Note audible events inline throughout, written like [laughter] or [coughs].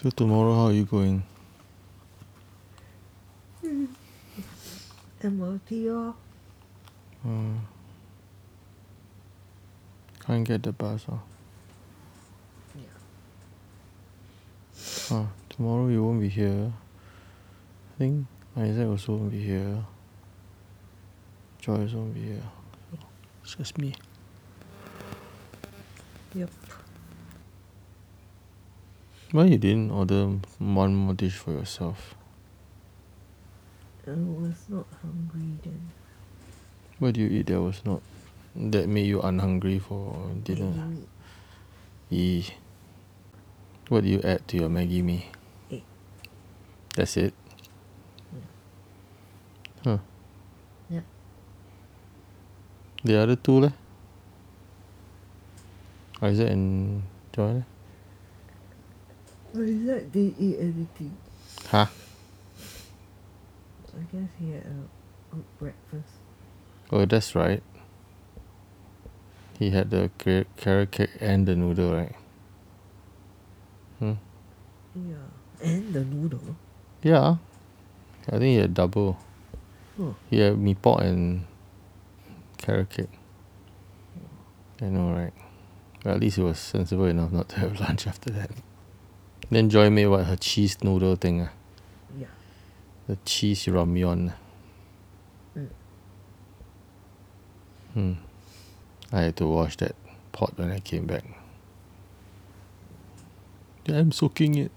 So tomorrow how are you going? M_R_T lor Uh, can't get the bus ah. Yeah. Ah, tomorrow you won't be here. I think Isaac also won't be here. Joy also won't be here. So it's just me. Yup. Why you didn't order one more dish for yourself? I was not hungry then. What do you eat that was not that made you unhungry for dinner? Maggi mee. What do you add to your Maggi mee? Egg. That's it? Huh. Yep. The other two leh? Isaac and Joy leh? Isaac didn't eat anything. !huh! I guess he had a good breakfast. Oh that's right. He had the ca- carrot cake and the noodle right? Hmm? Yeah. And the noodle. Yeah. I think he had double. Oh. He had mee pok and carrot cake. I know right? But at least he was sensible enough not to have [laughs] lunch after that. Then Joy made what her cheese noodle thing ah. Yeah. The cheese ramyeon. Mm. Hmm. I had to wash that pot when I came back. Yeah, I'm soaking it.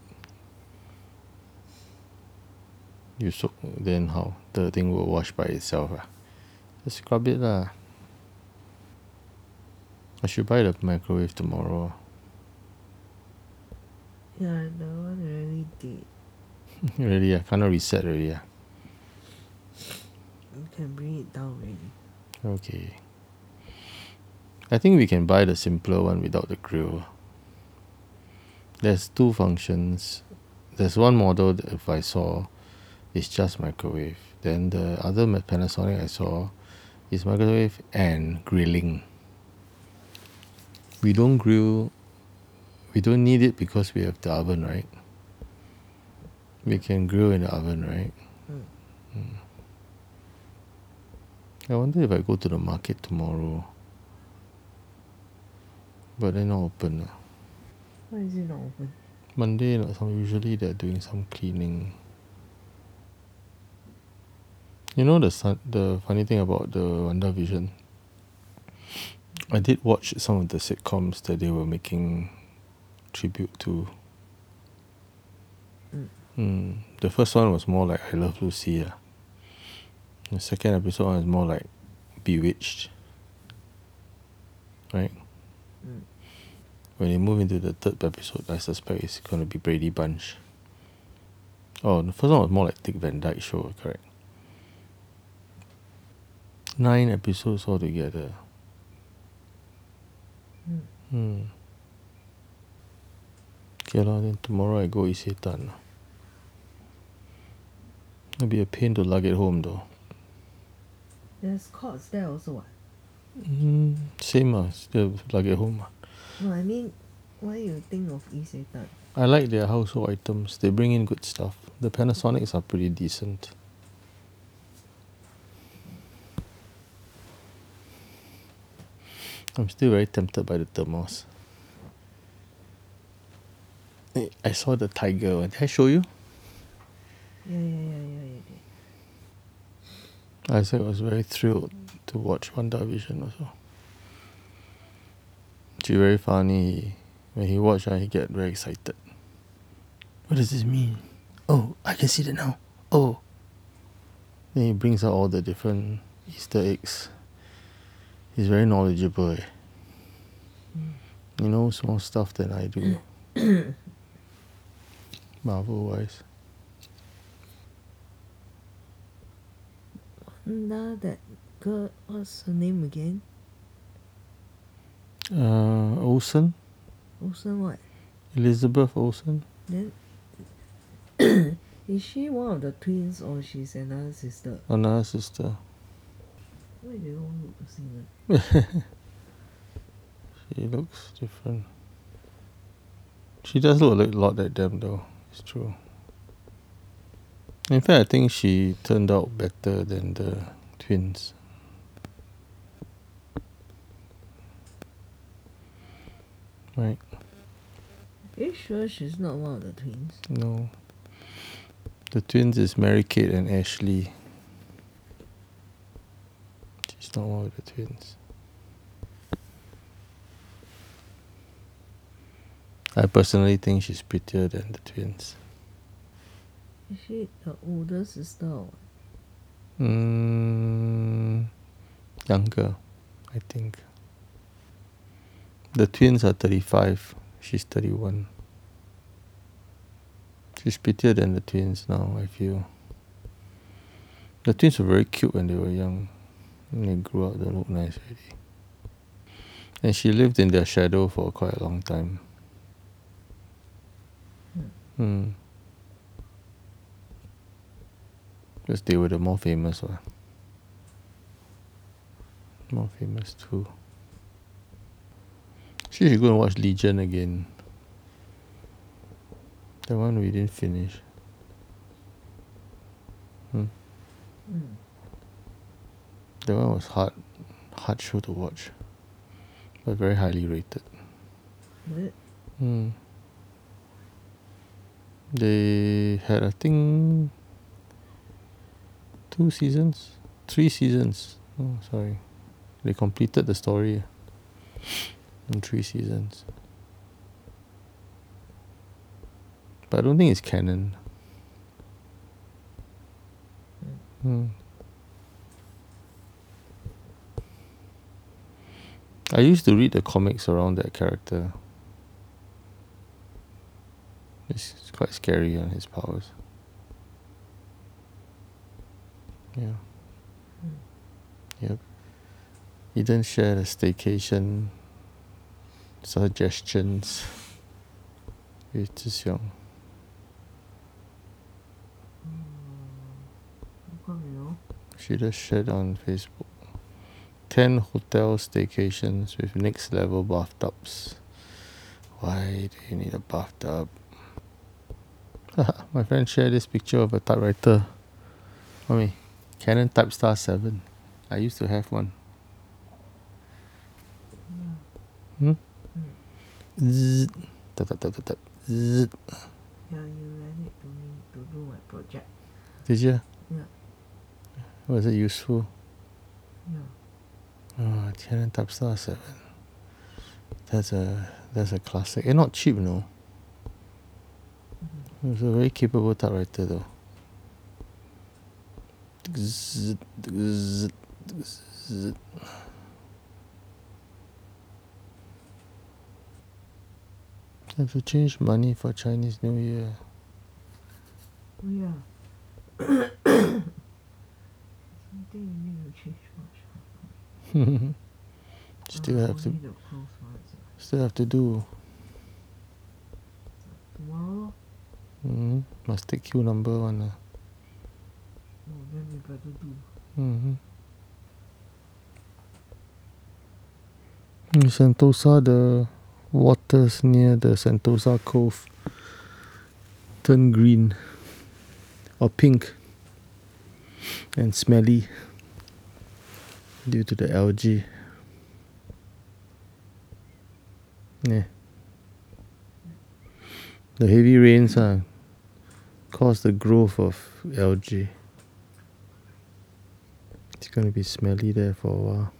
You soak then how? The thing will wash by itself ah. Just scrub it lah. I should buy the microwave tomorrow. Yeah, that one really did. [laughs] really ah, cannot reset already Yeah. You can bring it down already. Okay. I think we can buy the simpler one without the grill. There's two functions. There's one model that if I saw is just microwave. Then the other Panasonic I saw is microwave and grilling. We don't grill we don't need it because we have the oven, right? We can grill in the oven, right? Mm. I wonder if I go to the market tomorrow. But they're not open. ah. Why is it not open? Monday, like some usually they're doing some cleaning. You know the sun, the funny thing about the WandaVision. I did watch some of the sitcoms that they were making tribute to. Mm. Mm. The first one was more like I Love Lucy. ah. The second episode was more like Bewitched. Right? Mm. When they move into the third episode, I suspect it's gonna be Brady Bunch. Oh, the first one was more like Dick Van Dyke Show, correct? Nine episodes altogether. Mm. Hmm. Okay lah, then tomorrow I go Isetan. lah. It'll be a pain to lug it home though. There's Courts there also what? Mm, same ah, still lug it home. ah. No, I mean, why do you think of Isetan? I like their household items. They bring in good stuff. The Panasonics are pretty decent. I'm still very tempted by the thermos. Eh, I saw the tiger one. Did I show you? Yeah, yeah, yeah, yeah, yeah. yeah. Isaac was very thrilled to watch WandaVision also. She very funny. When he watch, ah, he get very excited. What does this mean? Oh, I can see that now. Oh. Then he brings out all the different Easter eggs. He's very knowledgeable. Eh. He knows more stuff than I do. [clears throat] Marvel wise. Now that girl, what's her name again? Uh, Olsen? Olsen what? Elizabeth Olsen? Then [coughs] is she one of the twins or she's another sister? Another sister. Why they all look the same? [laughs] She looks different. She does look a lot like them though. It's true. In fact, I think she turned out better than the twins. Right? Are you sure she's not one of the twins? No. The twins is Mary Kate and Ashley. She's not one of the twins. I personally think she's prettier than the twins. Is she the older sister or what? Mm, younger, I think. The twins are 35. She's 31. She's prettier than the twins now, I feel. The twins were very cute when they were young. When they grew up, they look nice already. And she lived in their shadow for quite a long time. Hmm. Because they were the more famous one. More famous too. She should go and watch Legion again. The one we didn't finish. Hmm. Mm. That one was hard hard show to watch. But very highly rated. Hmm. They had I think two seasons? Three seasons. Oh sorry. They completed the story in three seasons. But I don't think it's canon. Hmm. I used to read the comics around that character. It's, it's quite scary on his powers. Yeah. Yep. You didn't share the staycation suggestions with Zhixiong. Know? She just shared on Facebook. 10 hotel staycations with next level bathtubs. Why do you need a bathtub? [laughs] My friend shared this picture of a typewriter. I mean, Canon Type Star 7. I used to have one. Hmm? Zzz. Tap, tap, tap, tap, tap. Zzz. Yeah, you lent it to me to do my project. Did you? Yeah. Was it useful? Yeah. Oh, Canon Type Star 7. That's a that's a classic. And not cheap, no. It's a very capable typewriter though. Zzz, zzz, to change money for Chinese New Year. Oh yeah. Something you need to change much. still have to still have to do. Tomorrow? Mm-hmm. Must take queue number one. Uh. We better do. Mm-hmm. In Sentosa, the waters near the Sentosa Cove turn green or pink and smelly due to the algae. Yeah. The heavy rains uh, cause the growth of algae. It's going to be smelly there for a while.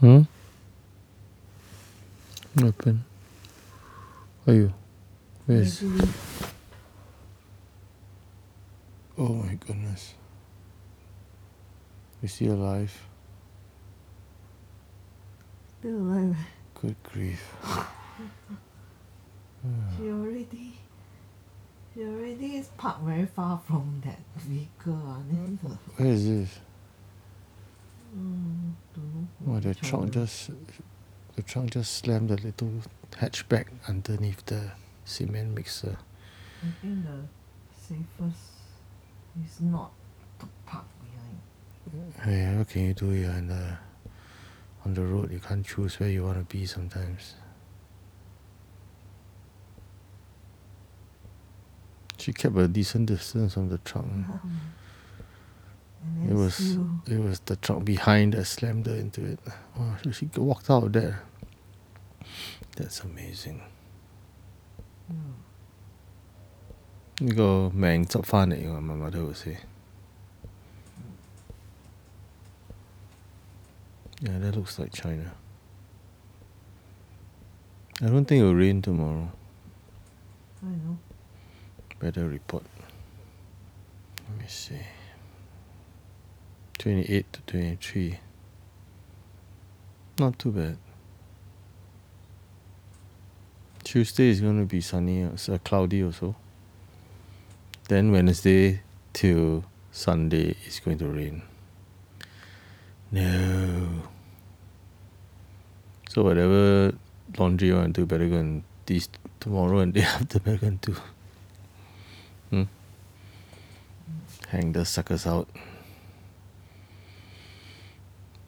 Hmm? What happened? Are you? Where's? Oh my goodness. Is he alive? Still alive. Good grief. [laughs] She already she already is parked very far from that vehicle ah. Then the Where is this? mm, don't know. Oh, the trunk just. The trunk just slammed the little hatchback underneath the cement mixer. I think the safest is not to park behind. Hey, what can you do here on the, on the road, you can't choose where you want to be sometimes. She kept a decent distance from the truck. Mm-hmm. And It was still, it was the truck behind that slammed her into it. Wow, so she walked out of there. That's amazing. 嗯 You go mang chop fan my mother would say. Yeah, that looks like China. I don't think it will rain tomorrow. I know. Weather report. Let me see. 28 to 23. Not too bad. Tuesday is going to be sunny, uh, cloudy also. Then Wednesday till Sunday is going to rain. No. So whatever laundry you want to do, better go and this tomorrow and day [laughs] after better go and do. Hmm? Hang the suckers out.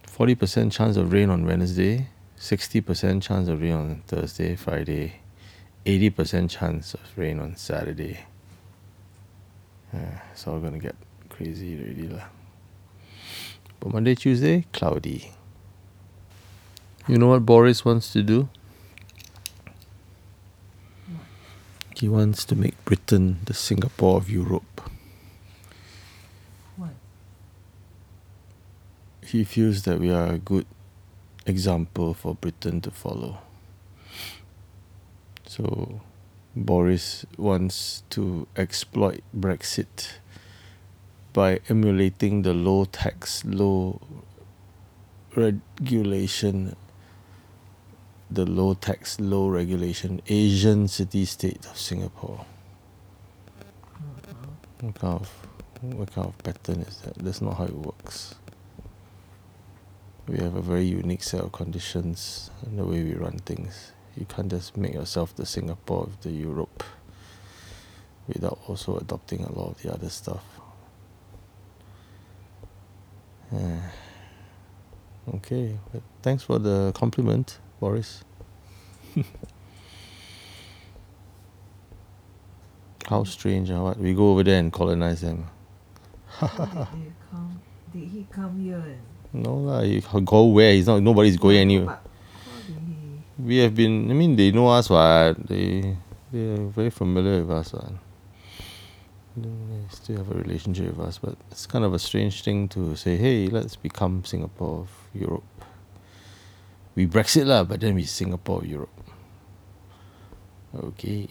40% chance of rain on Wednesday, 60% chance of rain on Thursday, Friday, 80% chance of rain on Saturday. Yeah, it's all gonna get crazy already lah. But Monday, Tuesday, cloudy. You know what Boris wants to do? He wants to make Britain the Singapore of Europe. What? He feels that we are a good example for Britain to follow. So, Boris wants to exploit Brexit by emulating the low tax, low regulation, the low tax, low regulation Asian city state of Singapore. Mm-hmm. What kind of what kind of pattern is that? That's not how it works. We have a very unique set of conditions in the way we run things. You can't just make yourself the Singapore of the Europe without also adopting a lot of the other stuff. Yeah. Okay, but thanks for the compliment, Boris. [laughs] How strange, ah, what? We go over there and colonize them. How did they come? Did he come here and No lah, you can go where? He's not. Nobody's going anywhere. But how did he? We have been. I mean, they know us. What they they are very familiar with us. What. They still have a relationship with us, but it's kind of a strange thing to say. Hey, let's become Singapore of Europe. We Brexit lah, but then we Singapore Europe. Okay.